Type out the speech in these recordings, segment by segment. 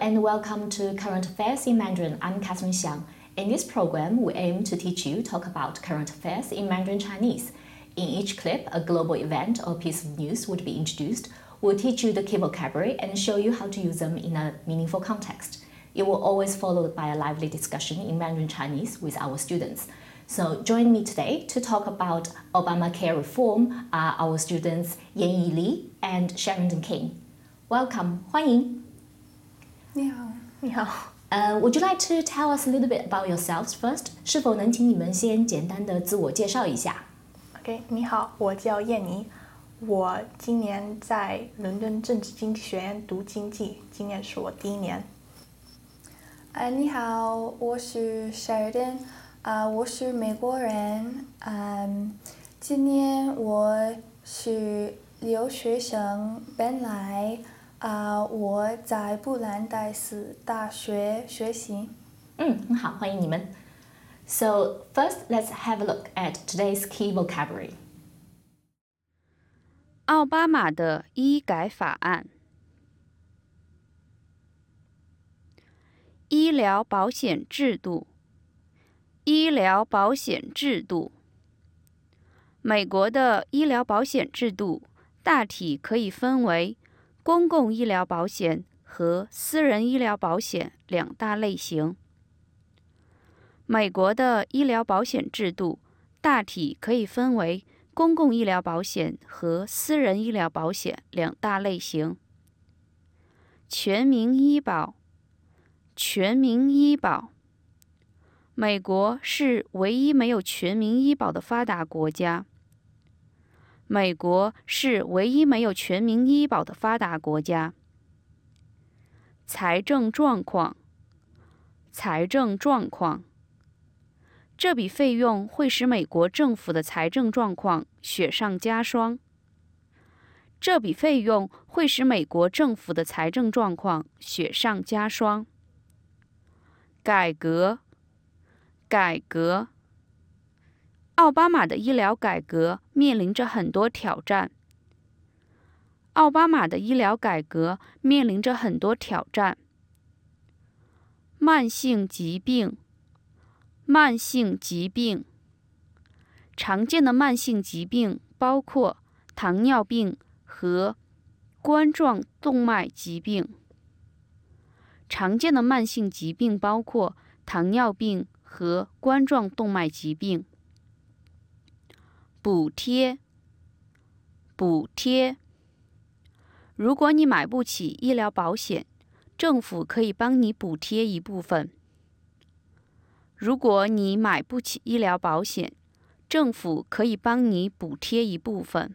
And welcome to Current Affairs in Mandarin. I'm Catherine Xiang. In this program, we aim to teach you talk about current affairs in Mandarin Chinese. In each clip, a global event or piece of news would be introduced. We'll teach you the key vocabulary and show you how to use them in a meaningful context. It will always followed by a lively discussion in Mandarin Chinese with our students. So join me today to talk about Obamacare reform are our students Yan Yi Li and Sherrington King. Welcome, 欢迎。你好，你好。Uh, would you like to tell us a little bit about yourselves first? 是否能请你们先简单的自我介绍一下？OK，你好，我叫燕妮，我今年在伦敦政治经济学院读经济，今年是我第一年。呃，你好，我是 Sheridan，啊，我是美国人，嗯，今年我是留学生，本来。啊，我在布兰代斯大学学习。嗯，很好，欢迎你们。So first, let's have a look at today's key vocabulary. 奥巴马的医改法案。医疗保险制度。医疗保险制度。美国的医疗保险制度大体可以分为。公共医疗保险和私人医疗保险两大类型。美国的医疗保险制度大体可以分为公共医疗保险和私人医疗保险两大类型。全民医保，全民医保。美国是唯一没有全民医保的发达国家。美国是唯一没有全民医保的发达国家。财政状况，财政状况，这笔费用会使美国政府的财政状况雪上加霜。这笔费用会使美国政府的财政状况雪上加霜。改革，改革。奥巴马的医疗改革面临着很多挑战。奥巴马的医疗改革面临着很多挑战。慢性疾病，慢性疾病，常见的慢性疾病包括糖尿病和冠状动脉疾病。常见的慢性疾病包括糖尿病和冠状动脉疾病。补贴，补贴。如果你买不起医疗保险，政府可以帮你补贴一部分。如果你买不起医疗保险，政府可以帮你补贴一部分。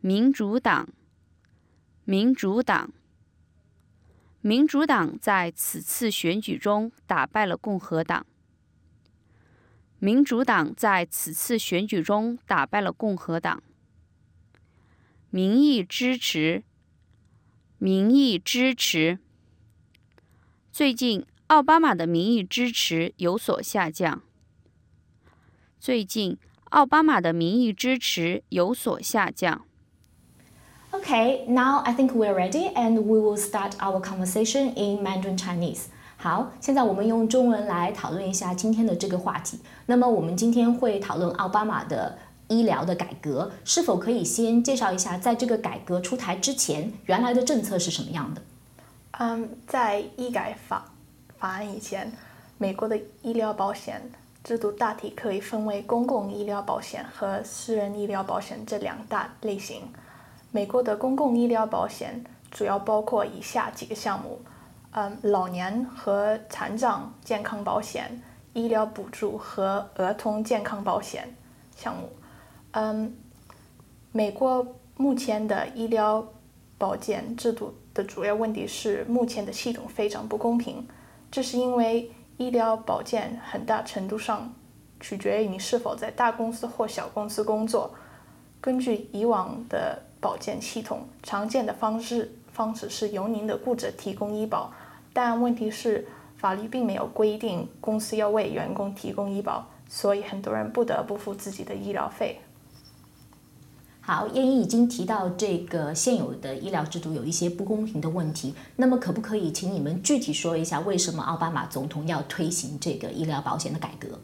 民主党，民主党，民主党在此次选举中打败了共和党。民主党在此次选举中打败了共和党。民意支持，民意支持。最近，奥巴马的民意支持有所下降。最近，奥巴马的民意支持有所下降。Okay, now I think we're ready and we will start our conversation in Mandarin Chinese. 好，现在我们用中文来讨论一下今天的这个话题。那么我们今天会讨论奥巴马的医疗的改革，是否可以先介绍一下，在这个改革出台之前，原来的政策是什么样的？嗯，在医改法法案以前，美国的医疗保险制度大体可以分为公共医疗保险和私人医疗保险这两大类型。美国的公共医疗保险主要包括以下几个项目。嗯，老年和残障健康保险、医疗补助和儿童健康保险项目。嗯，美国目前的医疗保健制度的主要问题是，目前的系统非常不公平。这是因为医疗保健很大程度上取决于你是否在大公司或小公司工作。根据以往的保健系统，常见的方式。方式是由您的雇主提供医保，但问题是法律并没有规定公司要为员工提供医保，所以很多人不得不付自己的医疗费。好，燕一已经提到这个现有的医疗制度有一些不公平的问题，那么可不可以请你们具体说一下，为什么奥巴马总统要推行这个医疗保险的改革？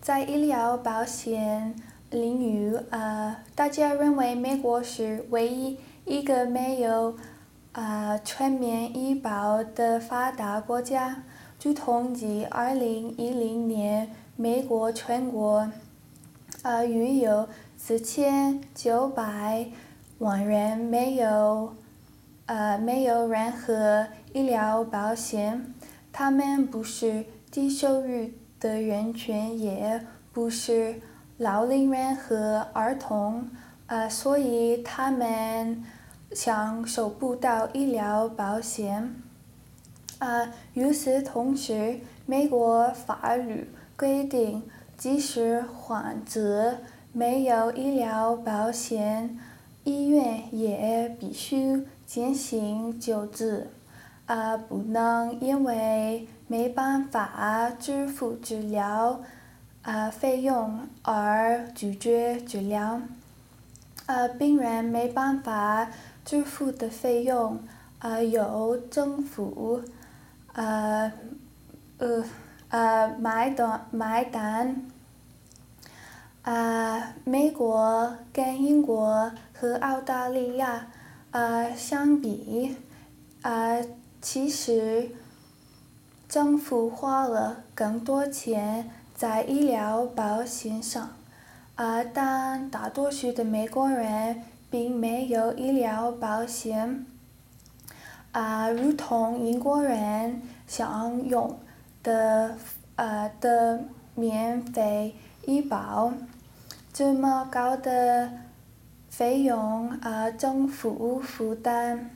在医疗保险领域，呃，大家认为美国是唯一一个没有呃全面医保的发达国家。据统计，二零一零年美国全国呃约有。四千九百万人没有，呃，没有任何医疗保险。他们不是低收入的人群，也不是老龄人和儿童，呃，所以他们享受不到医疗保险。呃，与此同时，美国法律规定，即使患者。没有医疗保险，医院也必须进行救治，而不能因为没办法支付治疗啊费用而拒绝治疗。呃，病人没办法支付的费用，呃，由政府呃呃呃买单买单。啊，美国跟英国和澳大利亚啊相比，啊其实政府花了更多钱在医疗保险上，啊但大多数的美国人并没有医疗保险，啊如同英国人享用的呃的免费医保。这么高的费用啊，政府负担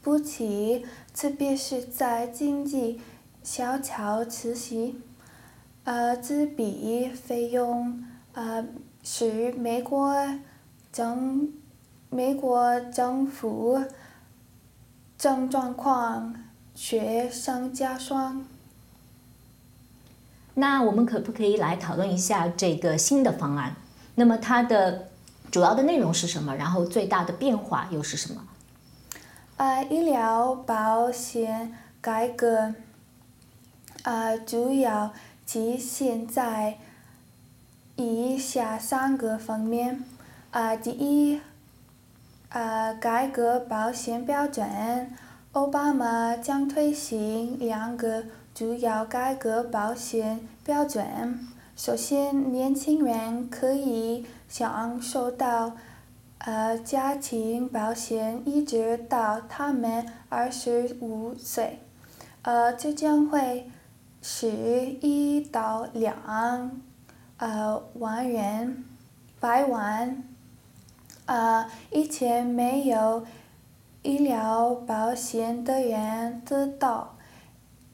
不起，特别是在经济萧条时期。呃，这笔费用啊，是美国政美国政府正状况雪上加霜。那我们可不可以来讨论一下这个新的方案？那么它的主要的内容是什么？然后最大的变化又是什么？呃，医疗保险改革，呃，主要体现在以下三个方面。呃，第一，呃，改革保险标准，奥巴马将推行两个。主要改革保险标准。首先，年轻人可以享受到呃家庭保险一直到他们二十五岁，呃，这将会是一到两呃万人，百万呃以前没有医疗保险的人得到。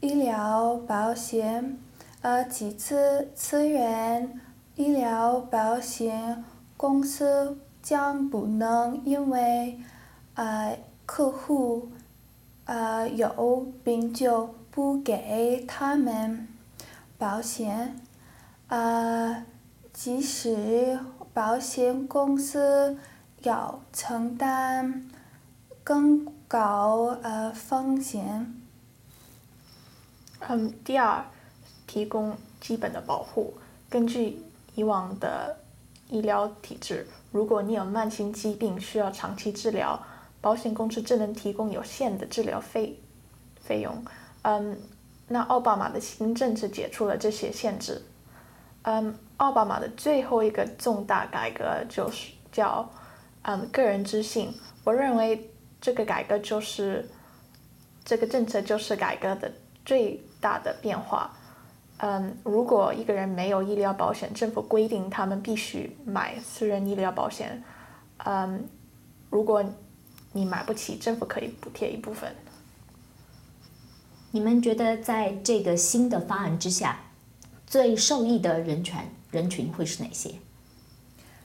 医疗保险，呃，其次，次元医疗保险公司将不能因为呃客户呃有病就不给他们保险，呃，即使保险公司要承担更高呃风险。嗯，第二，提供基本的保护。根据以往的医疗体制，如果你有慢性疾病需要长期治疗，保险公司只能提供有限的治疗费费用。嗯，那奥巴马的新政是解除了这些限制。嗯，奥巴马的最后一个重大改革就是叫嗯个人之性。我认为这个改革就是这个政策就是改革的最。大的变化，嗯，如果一个人没有医疗保险，政府规定他们必须买私人医疗保险，嗯，如果你买不起，政府可以补贴一部分。你们觉得在这个新的方案之下，最受益的人权人群会是哪些？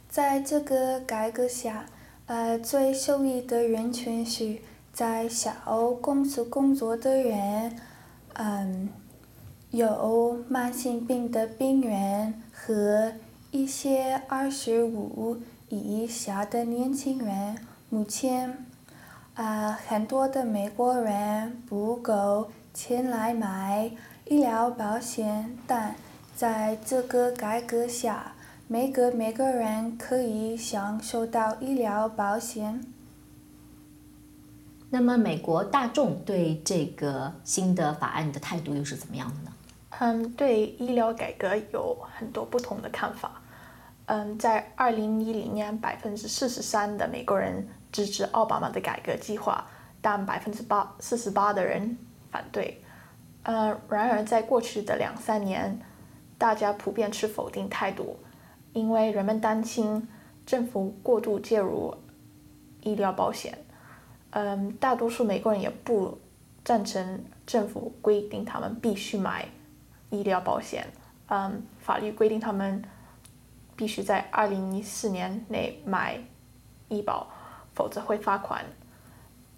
在这个改革下，呃，最受益的人群是在小公司工作的人。嗯，有慢性病的病人和一些二十五以下的年轻人，目前，啊，很多的美国人不够钱来买医疗保险，但在这个改革下，每个每个人可以享受到医疗保险。那么，美国大众对这个新的法案的态度又是怎么样的呢？嗯，对医疗改革有很多不同的看法。嗯，在二零一零年，百分之四十三的美国人支持奥巴马的改革计划，但百分之八四十八的人反对。呃，然而在过去的两三年，大家普遍持否定态度，因为人们担心政府过度介入医疗保险。嗯，大多数美国人也不赞成政府规定他们必须买医疗保险。嗯，法律规定他们。必须在二零一四年内买医保，否则会罚款。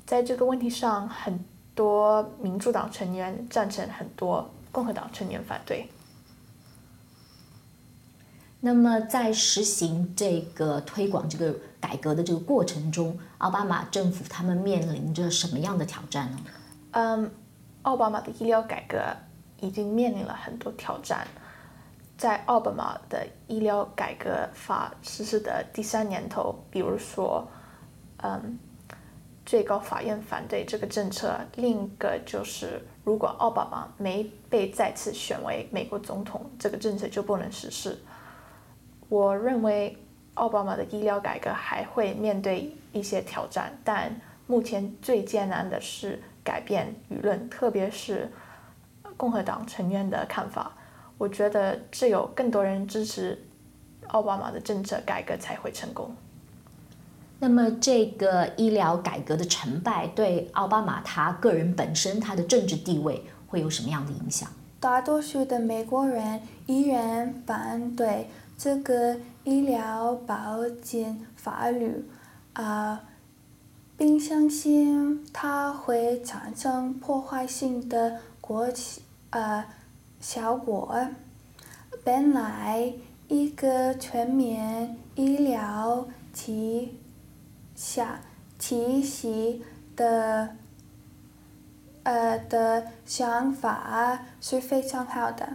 在这个问题上，很多民主党成员赞成，很多共和党成员反对。那么，在实行这个推广这个改革的这个过程中，奥巴马政府他们面临着什么样的挑战呢？嗯，奥巴马的医疗改革已经面临了很多挑战。在奥巴马的医疗改革法实施的第三年头，比如说，嗯，最高法院反对这个政策。另一个就是，如果奥巴马没被再次选为美国总统，这个政策就不能实施。我认为奥巴马的医疗改革还会面对一些挑战，但目前最艰难的是改变舆论，特别是共和党成员的看法。我觉得只有更多人支持奥巴马的政策改革才会成功。那么，这个医疗改革的成败对奥巴马他个人本身他的政治地位会有什么样的影响？大多数的美国人依然反对这个医疗保健法律，啊，并相信它会产生破坏性的国企啊。效果。本来一个全面医疗体下体系的呃的想法是非常好的，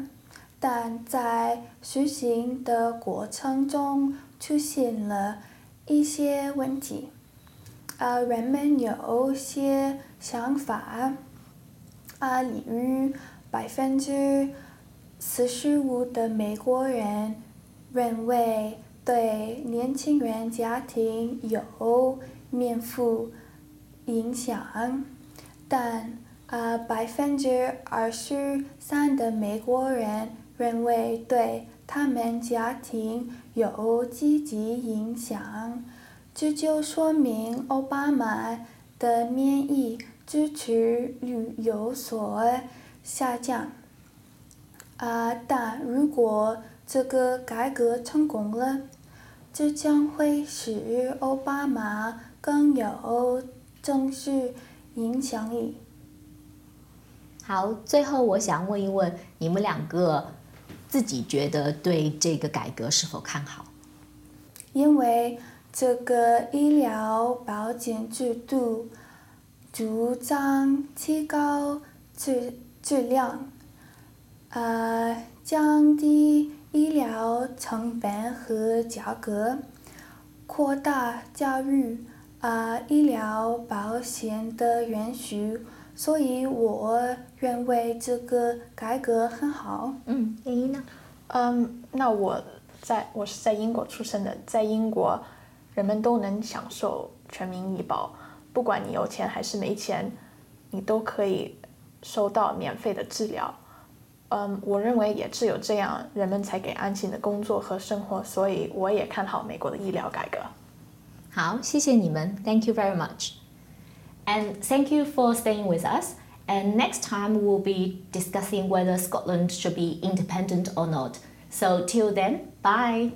但在实行的过程中出现了一些问题。呃，人们有些想法，啊，例如。百分之四十五的美国人认为对年轻人家庭有面负影响，但啊百分之二十三的美国人认为对他们家庭有积极影响，这就说明奥巴马的免疫支持率有所。下降，啊！但如果这个改革成功了，这将会使奥巴马更有政治影响力。好，最后我想问一问你们两个，自己觉得对这个改革是否看好？因为这个医疗保险制度主张提高质。质量，呃，降低医疗成本和价格，扩大教育，啊，医疗保险的允许，所以我认为这个改革很好。嗯，原因呢？嗯，那我在我是在英国出生的，在英国，人们都能享受全民医保，不管你有钱还是没钱，你都可以。收到免费的治疗，嗯，我认为也只有这样，人们才给安心的工作和生活。所以我也看好美国的医疗改革。好，谢谢你们，Thank you very much, and thank you for staying with us. And next time we'll be discussing whether Scotland should be independent or not. So till then, bye.